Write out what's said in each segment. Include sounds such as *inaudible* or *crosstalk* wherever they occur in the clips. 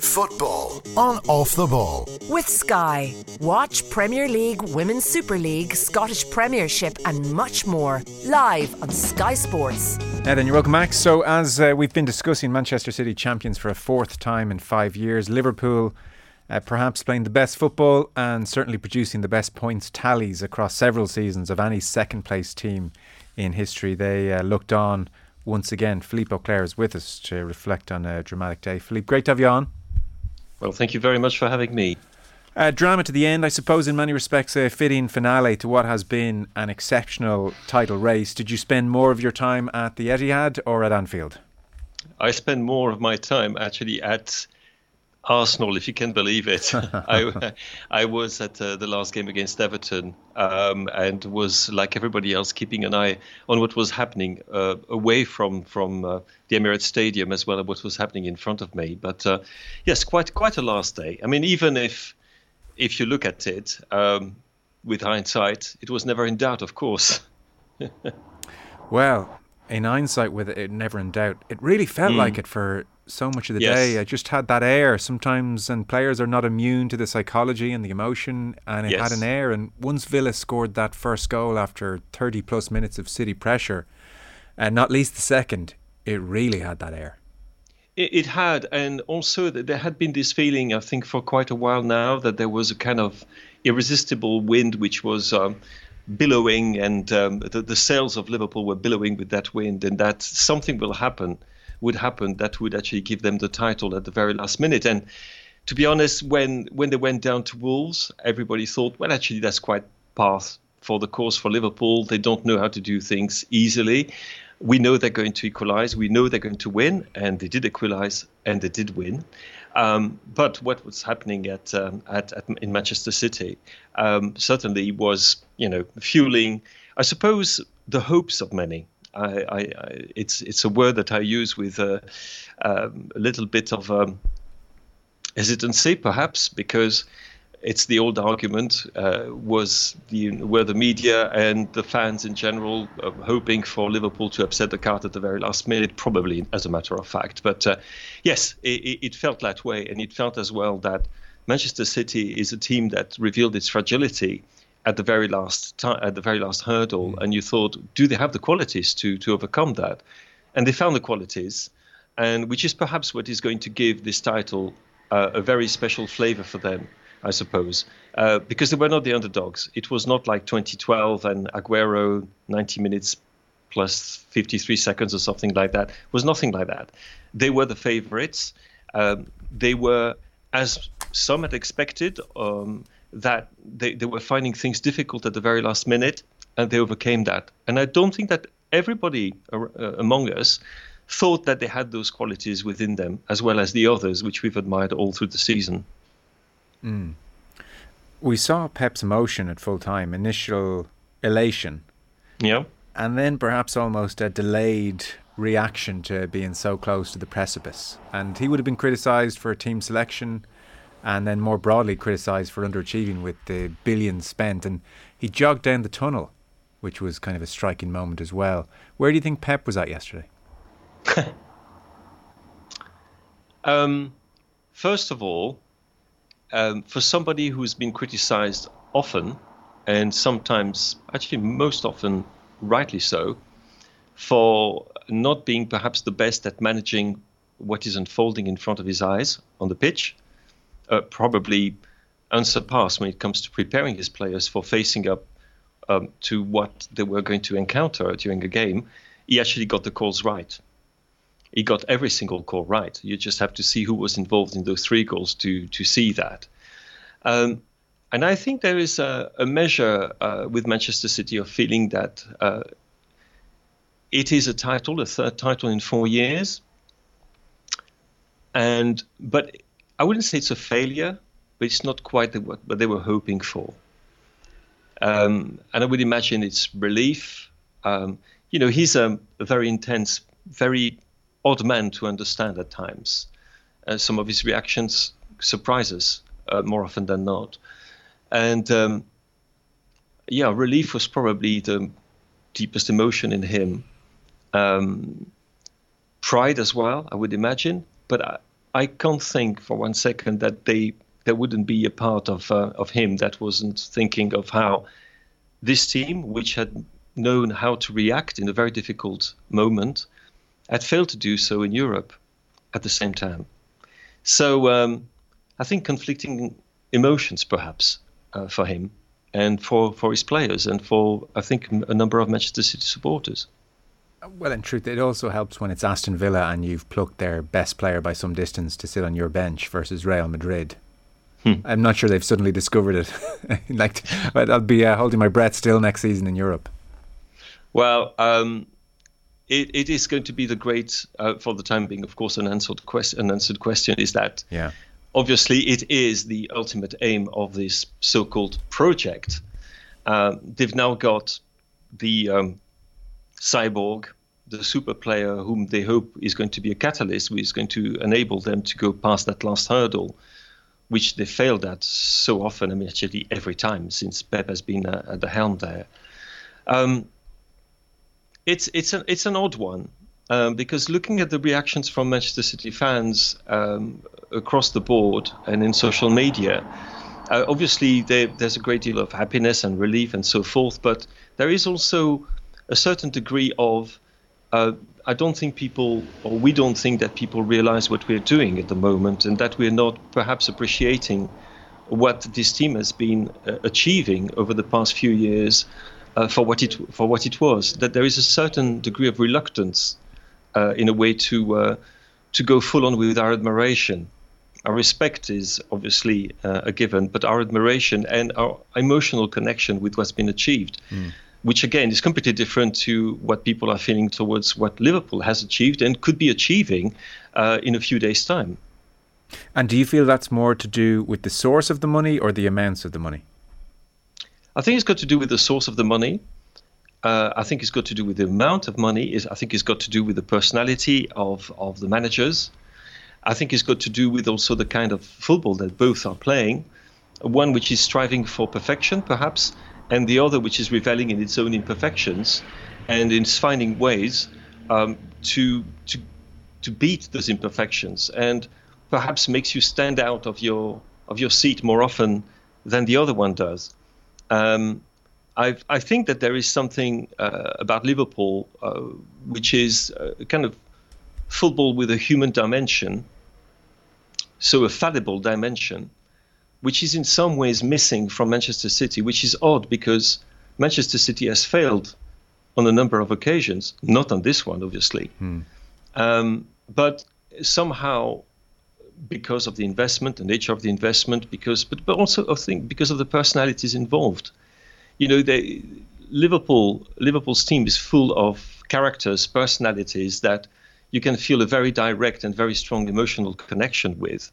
Football on Off the Ball. With Sky. Watch Premier League, Women's Super League, Scottish Premiership, and much more live on Sky Sports. Ed, and you're welcome back. So, as uh, we've been discussing, Manchester City champions for a fourth time in five years, Liverpool. Uh, perhaps playing the best football and certainly producing the best points tallies across several seasons of any second place team in history. They uh, looked on once again. Philippe Auclair is with us to reflect on a dramatic day. Philippe, great to have you on. Well, thank you very much for having me. Uh, drama to the end, I suppose, in many respects, a fitting finale to what has been an exceptional title race. Did you spend more of your time at the Etihad or at Anfield? I spend more of my time actually at Arsenal, if you can believe it. *laughs* I, I was at uh, the last game against Everton um, and was, like everybody else, keeping an eye on what was happening uh, away from from uh, the Emirates Stadium as well as what was happening in front of me. But uh, yes, quite quite a last day. I mean, even if if you look at it um, with hindsight, it was never in doubt, of course. *laughs* well, in hindsight, with it never in doubt, it really felt mm. like it for so much of the yes. day. I just had that air sometimes, and players are not immune to the psychology and the emotion, and it yes. had an air. And once Villa scored that first goal after 30 plus minutes of City pressure, and not least the second, it really had that air. It, it had, and also there had been this feeling, I think, for quite a while now, that there was a kind of irresistible wind which was. Um, billowing and um, the, the sails of Liverpool were billowing with that wind and that something will happen would happen that would actually give them the title at the very last minute. And to be honest, when when they went down to Wolves, everybody thought, well, actually, that's quite path for the course for Liverpool. They don't know how to do things easily. We know they're going to equalise. We know they're going to win, and they did equalise, and they did win. Um, but what was happening at, um, at, at, in Manchester City um, certainly was, you know, fueling, I suppose, the hopes of many. I, I, it's it's a word that I use with a, um, a little bit of um, hesitancy, perhaps, because it's the old argument uh, was the were the media and the fans in general uh, hoping for Liverpool to upset the cart at the very last minute, probably as a matter of fact. But uh, yes, it, it, felt that way, and it felt as well that Manchester City is a team that revealed its fragility at the very last time, at the very last hurdle, mm. and you thought, do they have the qualities to to overcome that? And they found the qualities, and which is perhaps what is going to give this title uh, a very special flavor for them, I suppose, uh, because they were not the underdogs. It was not like 2012 and Aguero 90 minutes plus 53 seconds or something like that. It was nothing like that. They were the favorites. Um, they were, as some had expected. Um, that they, they were finding things difficult at the very last minute and they overcame that. And I don't think that everybody uh, among us thought that they had those qualities within them as well as the others, which we've admired all through the season. Mm. We saw Pep's emotion at full time, initial elation. Yeah. And then perhaps almost a delayed reaction to being so close to the precipice. And he would have been criticised for team selection and then more broadly criticised for underachieving with the billions spent. And he jogged down the tunnel, which was kind of a striking moment as well. Where do you think Pep was at yesterday? *laughs* um, first of all, um, for somebody who's been criticised often, and sometimes, actually, most often, rightly so, for not being perhaps the best at managing what is unfolding in front of his eyes on the pitch, uh, probably unsurpassed when it comes to preparing his players for facing up um, to what they were going to encounter during a game. He actually got the calls right. He got every single call right. You just have to see who was involved in those three goals to to see that. Um, and I think there is a, a measure uh, with Manchester City of feeling that uh, it is a title, a third title in four years. And but I wouldn't say it's a failure, but it's not quite what, what they were hoping for. Um, and I would imagine it's relief. Um, you know, he's a, a, very intense, very odd man to understand at times. Uh, some of his reactions surprise us uh, more often than not. And um, yeah, relief was probably the deepest emotion in him. Um, pride as well, I would imagine. But I can't think for one second that they there wouldn't be a part of uh, of him that wasn't thinking of how this team, which had known how to react in a very difficult moment, had failed to do so in Europe at the same time. So um, I think conflicting emotions, perhaps, uh, for him and for, for his players and for, I think, a number of Manchester City supporters. Well, in truth, it also helps when it's Aston Villa and you've plucked their best player by some distance to sit on your bench versus Real Madrid. Hmm. I'm not sure they've suddenly discovered it. *laughs* like, I'll be uh, holding my breath still next season in Europe. Well, um, it, it is going to be the great, uh, for the time being, of course, an answered question. An answered question is that yeah. obviously it is the ultimate aim of this so-called project. Uh, they've now got the um, cyborg, the super player, whom they hope is going to be a catalyst, who is going to enable them to go past that last hurdle, which they failed at so often. I mean, actually every time since Pep has been uh, at the helm there. Um, it's it's an it's an odd one um, because looking at the reactions from Manchester City fans um, across the board and in social media, uh, obviously there, there's a great deal of happiness and relief and so forth, but there is also a certain degree of uh, I don't think people, or we don't think that people realize what we're doing at the moment, and that we're not perhaps appreciating what this team has been uh, achieving over the past few years uh, for what it for what it was. That there is a certain degree of reluctance, uh, in a way, to uh, to go full on with our admiration. Our respect is obviously uh, a given, but our admiration and our emotional connection with what's been achieved. Mm. Which again is completely different to what people are feeling towards what Liverpool has achieved and could be achieving uh, in a few days' time. And do you feel that's more to do with the source of the money or the amounts of the money? I think it's got to do with the source of the money. Uh, I think it's got to do with the amount of money. Is I think it's got to do with the personality of of the managers. I think it's got to do with also the kind of football that both are playing. One which is striving for perfection, perhaps, and the other which is reveling in its own imperfections, and in finding ways um, to to to beat those imperfections, and perhaps makes you stand out of your of your seat more often than the other one does. Um, I, I think that there is something uh, about Liverpool uh, which is a kind of football with a human dimension, so a fallible dimension, which is in some ways missing from Manchester City, which is odd because Manchester City has failed on a number of occasions, not on this one, obviously. Hmm. Um, but somehow because of the investment, the nature of the investment, because but, but also I think because of the personalities involved. You know, they, Liverpool Liverpool's team is full of characters, personalities that you can feel a very direct and very strong emotional connection with.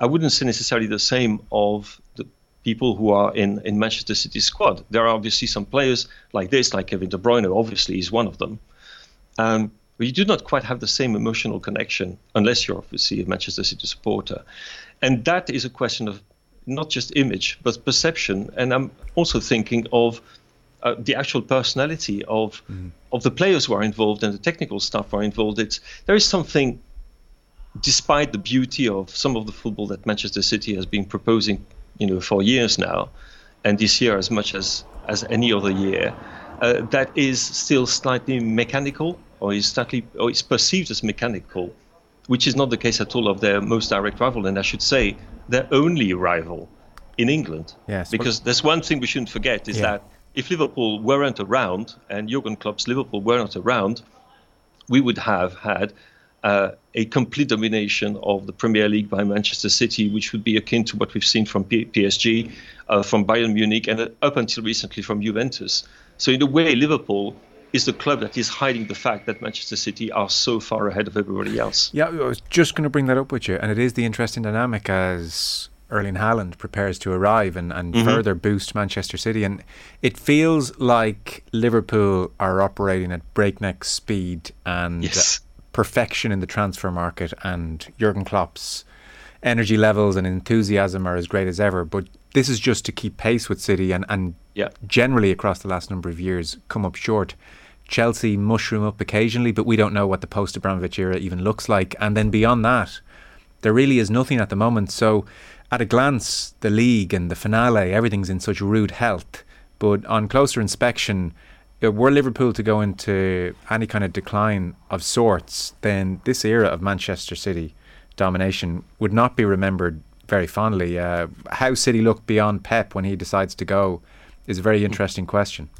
I wouldn't say necessarily the same of the people who are in, in Manchester City squad. There are obviously some players like this, like Kevin De Bruyne, obviously is one of them. Um, but you do not quite have the same emotional connection unless you're obviously a Manchester City supporter. And that is a question of not just image, but perception. And I'm also thinking of uh, the actual personality of mm. of the players who are involved and the technical staff who are involved. It's there is something, despite the beauty of some of the football that Manchester City has been proposing, you know, for years now, and this year as much as as any other year, uh, that is still slightly mechanical or is slightly or is perceived as mechanical, which is not the case at all of their most direct rival, and I should say their only rival in England. Yes, because there's one thing we shouldn't forget is yeah. that if Liverpool weren't around and Jurgen Klopp's Liverpool were not around, we would have had uh, a complete domination of the Premier League by Manchester City, which would be akin to what we've seen from P- PSG, uh, from Bayern Munich, and uh, up until recently from Juventus. So, in a way, Liverpool is the club that is hiding the fact that Manchester City are so far ahead of everybody else. Yeah, I was just going to bring that up with you, and it is the interesting dynamic as Erling Haaland prepares to arrive and, and mm-hmm. further boost Manchester City. And it feels like Liverpool are operating at breakneck speed and yes. Perfection in the transfer market, and Jurgen Klopp's energy levels and enthusiasm are as great as ever. But this is just to keep pace with City and, and yeah. generally across the last number of years come up short. Chelsea mushroom up occasionally, but we don't know what the post Abramovich era even looks like. And then beyond that, there really is nothing at the moment. So, at a glance, the league and the finale, everything's in such rude health. But on closer inspection, were Liverpool to go into any kind of decline of sorts, then this era of Manchester City domination would not be remembered very fondly. Uh, how City look beyond Pep when he decides to go is a very interesting question.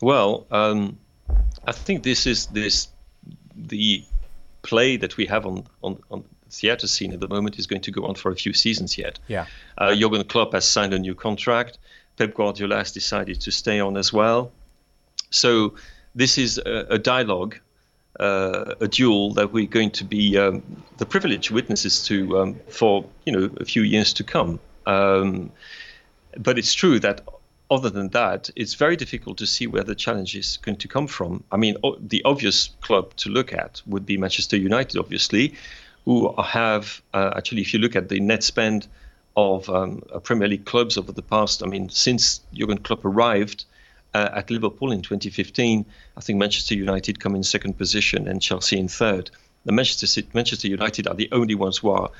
Well, um, I think this is this the play that we have on, on, on theatre scene at the moment is going to go on for a few seasons yet. Yeah. Uh, Jurgen Klopp has signed a new contract. Pep Guardiola has decided to stay on as well. So this is a, a dialogue, uh, a duel that we're going to be um, the privileged witnesses to um, for you know a few years to come. Um, but it's true that other than that, it's very difficult to see where the challenge is going to come from. I mean, o- the obvious club to look at would be Manchester United, obviously, who have uh, actually, if you look at the net spend of um, Premier League clubs over the past, I mean, since Jurgen Klopp arrived uh, at Liverpool in 2015, I think Manchester United come in second position and Chelsea in third. The Manchester City, Manchester United are the only ones who are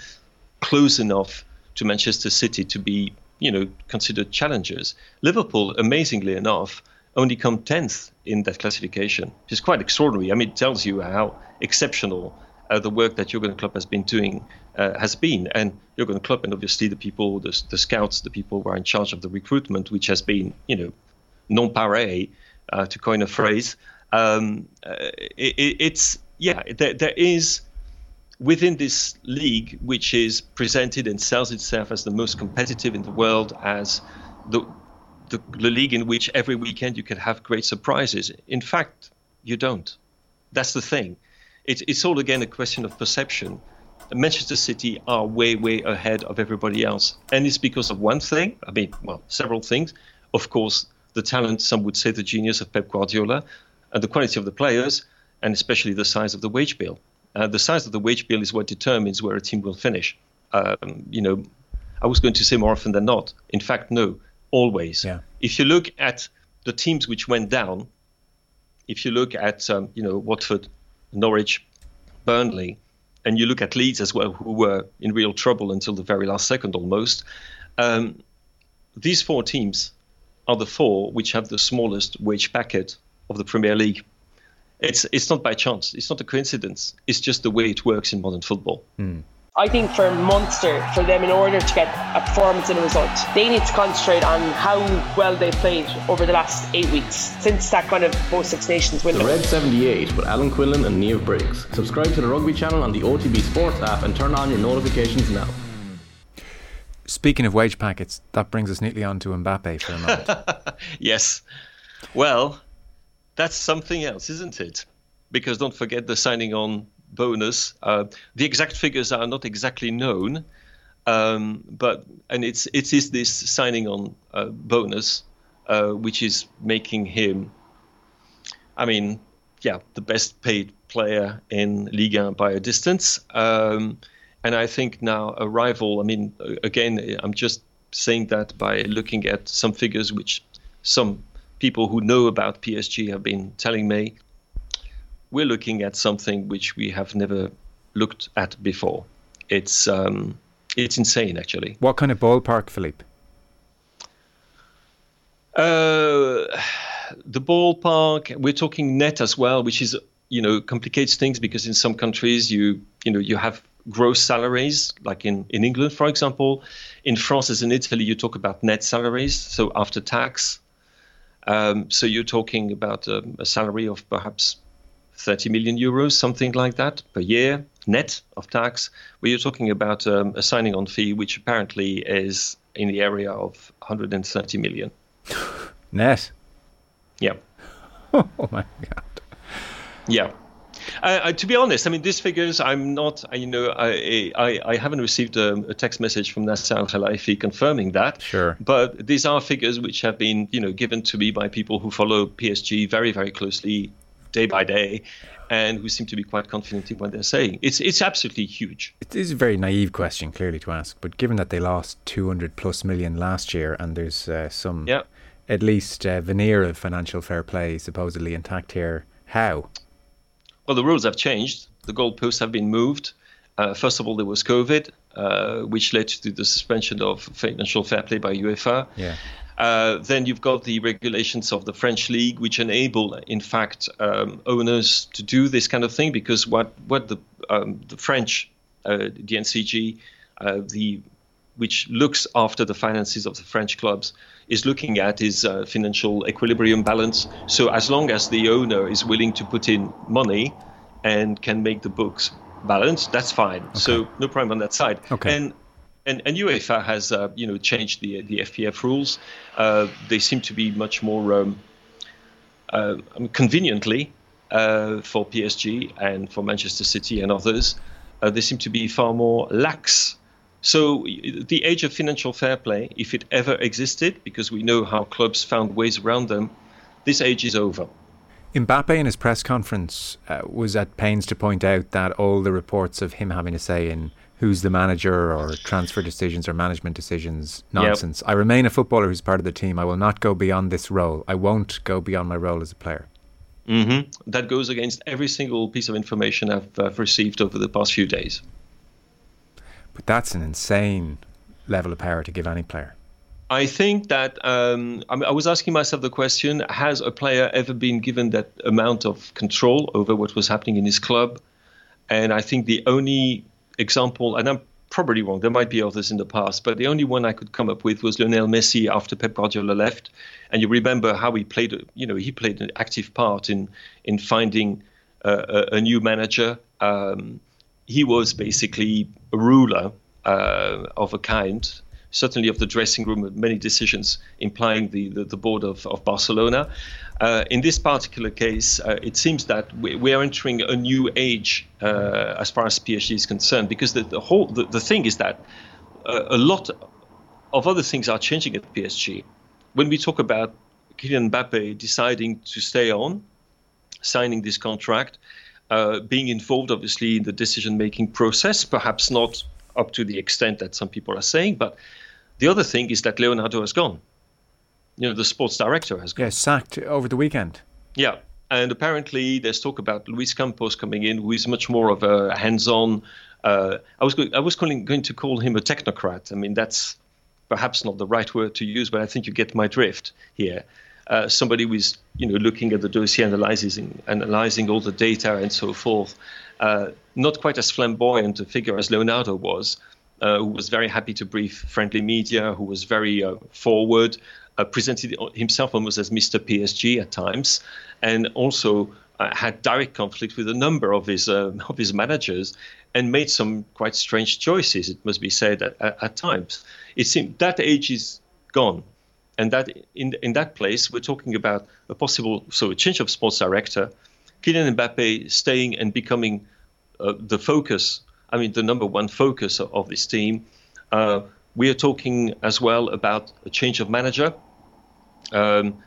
close enough to Manchester City to be, you know, considered challengers. Liverpool, amazingly enough, only come 10th in that classification, which is quite extraordinary. I mean, it tells you how exceptional uh, the work that Jurgen Klopp has been doing uh, has been. And Jurgen Klopp and obviously the people, the, the scouts, the people who are in charge of the recruitment, which has been, you know, non pareil, uh, to coin a phrase. Um, uh, it, it's, yeah, there, there is within this league, which is presented and sells itself as the most competitive in the world, as the, the, the league in which every weekend you can have great surprises. In fact, you don't. That's the thing. It's, it's all again a question of perception. Manchester City are way, way ahead of everybody else. And it's because of one thing. I mean, well, several things. Of course, the talent, some would say the genius of Pep Guardiola, and the quality of the players, and especially the size of the wage bill. Uh, the size of the wage bill is what determines where a team will finish. Um, you know, I was going to say more often than not. In fact, no, always. Yeah. If you look at the teams which went down, if you look at um, you know Watford, Norwich, Burnley, and you look at Leeds as well, who were in real trouble until the very last second almost. Um, these four teams are the four which have the smallest wage packet of the Premier League. It's it's not by chance. It's not a coincidence. It's just the way it works in modern football. Hmm. I think for Munster, for them, in order to get a performance and a result, they need to concentrate on how well they played over the last eight weeks since that kind of post Six Nations window. The Red 78 with Alan Quinlan and Niamh Briggs. Subscribe to the Rugby channel on the OTB Sports app and turn on your notifications now. Speaking of wage packets, that brings us neatly on to Mbappe for a moment. *laughs* Yes. Well, that's something else, isn't it? Because don't forget the signing on bonus. Uh, the exact figures are not exactly known, um, but and it's it is this signing on uh, bonus uh, which is making him. I mean, yeah, the best paid player in Liga by a distance. Um, and I think now a rival. I mean, again, I'm just saying that by looking at some figures which some people who know about PSG have been telling me. We're looking at something which we have never looked at before. It's um, it's insane, actually. what kind of ballpark, Philippe? Uh, the ballpark. We're talking net as well, which is you know complicates things because in some countries you you know you have gross salaries, like in in England, for example. In France, as in Italy, you talk about net salaries, so after tax. Um, so you're talking about um, a salary of perhaps 30 million euros, something like that per year, net of tax. Where you're talking about um, a signing on fee, which apparently is in the area of 130 million. Net. Yeah. *laughs* Oh my god. Yeah. Uh, to be honest, I mean, these figures, I'm not, you know, I, I, I haven't received a, a text message from Nasser Al Khelaifi confirming that. Sure. But these are figures which have been, you know, given to me by people who follow PSG very, very closely, day by day, and who seem to be quite confident in what they're saying. It's, it's absolutely huge. It is a very naive question, clearly, to ask. But given that they lost 200 plus million last year and there's uh, some, Yeah. at least, uh, veneer of financial fair play supposedly intact here, how? Well, the rules have changed. The goalposts have been moved. Uh, first of all, there was COVID, uh, which led to the suspension of financial fair play by UEFA. Yeah. Uh, then you've got the regulations of the French league, which enable, in fact, um, owners to do this kind of thing because what what the um, the French, uh, the NCG, uh, the which looks after the finances of the French clubs, is looking at is uh, financial equilibrium balance. So as long as the owner is willing to put in money and can make the books balance, that's fine. Okay. So no problem on that side. Okay. And and, and UEFA has uh, you know changed the the FPF rules. Uh, they seem to be much more um, uh, conveniently uh, for PSG and for Manchester City and others. Uh, they seem to be far more lax. So the age of financial fair play, if it ever existed, because we know how clubs found ways around them, this age is over. Mbappe in his press conference uh, was at pains to point out that all the reports of him having a say in who's the manager or transfer decisions or management decisions nonsense. Yep. I remain a footballer who's part of the team. I will not go beyond this role. I won't go beyond my role as a player. Mm-hmm. That goes against every single piece of information I've, I've received over the past few days. But that's an insane level of power to give any player. I think that um, I, was asking myself the question: Has a player ever been given that amount of control over what was happening in his club? And I think the only example, and I'm probably wrong, there might be others in the past, but the only one I could come up with was Lionel Messi after Pep Guardiola left. And you remember how he played, you know, he played an active part in in finding uh, a, a, new manager. Um, he was basically a ruler uh, of a kind certainly of the dressing room, many decisions implying the, the, the board of, of Barcelona. Uh, in this particular case, uh, it seems that we, we, are entering a new age uh, as far as PSG is concerned, because the, the whole the, the thing is that uh, a lot of other things are changing at PSG. When we talk about Kylian Mbappe deciding to stay on, signing this contract, uh, being involved obviously in the decision-making process, perhaps not up to the extent that some people are saying, but the other thing is that Leonardo has gone. You know, the sports director has gone. Yeah, sacked over the weekend. Yeah. And apparently, there's talk about Luis Campos coming in, who is much more of a hands-on. Uh, I was I was calling, going to call him a technocrat. I mean, that's perhaps not the right word to use, but I think you get my drift here. Uh, somebody is, you know, looking at the dossier, analyzing, analyzing all the data and so forth. Uh, not quite as flamboyant a figure as Leonardo was, uh, who was very happy to brief friendly media, who was very uh, forward, uh, presented himself almost as Mr. PSG at times, and also uh, had direct conflict with a number of his uh, *laughs* of his managers, and made some quite strange choices. It must be said at, at, at times. It seemed that age is gone and that in in that place we're talking about a possible so a change of sports director, Kylian Mbappe staying and becoming uh, the focus I mean, the number one focus of this team. Uh, we are talking as well about a change of manager. Um,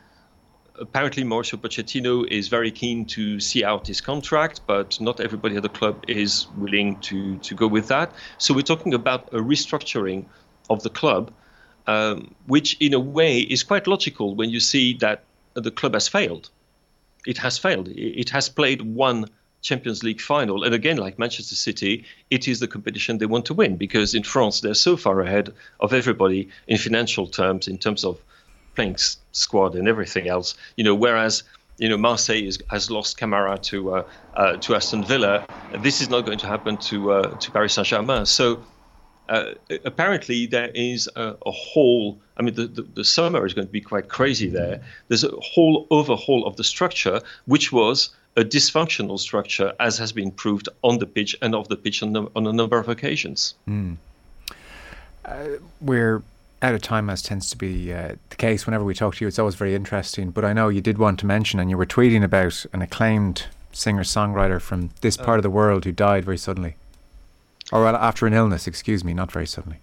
apparently, Mauricio Pochettino is very keen to see out his contract, but not everybody at the club is willing to, to go with that. So we're talking about a restructuring of the club, um, which in a way is quite logical when you see that the club has failed. It has failed. It has played one Champions League final. And again, like Manchester City, it is the competition they want to win because in France they're so far ahead of everybody in financial terms, in terms of playing squad and everything else. You know, whereas you know Marseille is, has lost Camara to uh, uh, to Aston Villa. This is not going to happen to uh, to Paris Saint Germain. So. Uh, apparently, there is a, a whole. I mean, the, the, the, summer is going to be quite crazy there. There's a whole overhaul of the structure, which was a dysfunctional structure, as has been proved on the pitch and off the pitch on, on a number of occasions. Mm. Uh, we're out of time, as tends to be uh, the case. Whenever we talk to you, it's always very interesting. But I know you did want to mention, and you were tweeting about an acclaimed singer songwriter from this part uh, of the world who died very suddenly. Or after an illness, excuse me, not very suddenly.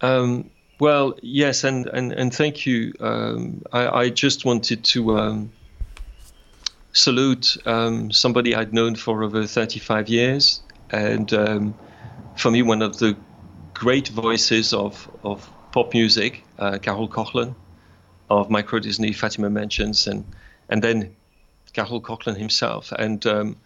Um, well, yes, and, and, and thank you. Um, I, I, just wanted to um, salute um, somebody I'd known for over 35 years, and um, for me, one of the great voices of, of pop music, uh, Cathal Coughlan, of Microdisney, Fatima Mansions, and and then Cathal Coughlan himself. And um,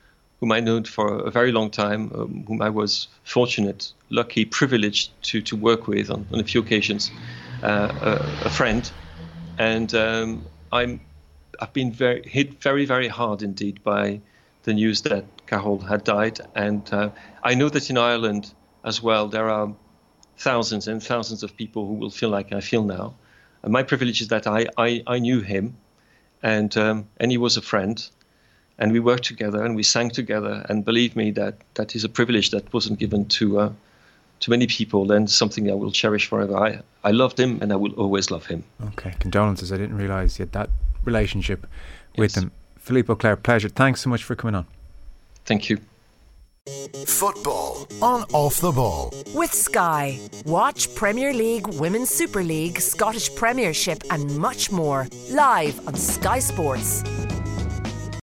whom I known for a very long time, um, whom I was fortunate, lucky, privileged to, to work with on, on a few occasions, uh, a, a, friend. And um, I'm, I've been very, hit very, very hard indeed by the news that Cathal had died. And uh, I know that in Ireland as well, there are thousands and thousands of people who will feel like I feel now. And my privilege is that I, I, I knew him and, um, and he was a friend and we worked together and we sang together. And believe me, that that is a privilege that wasn't given to uh, to many people, and something I will cherish forever. I I loved him, and I will always love him. Okay, condolences. I didn't realise you had that relationship with yes. him. Philippe Auclair, pleasure. Thanks so much for coming on. Thank you. Football on Off the Ball. With Sky. Watch Premier League, Women's Super League, Scottish Premiership, and much more live on Sky Sports.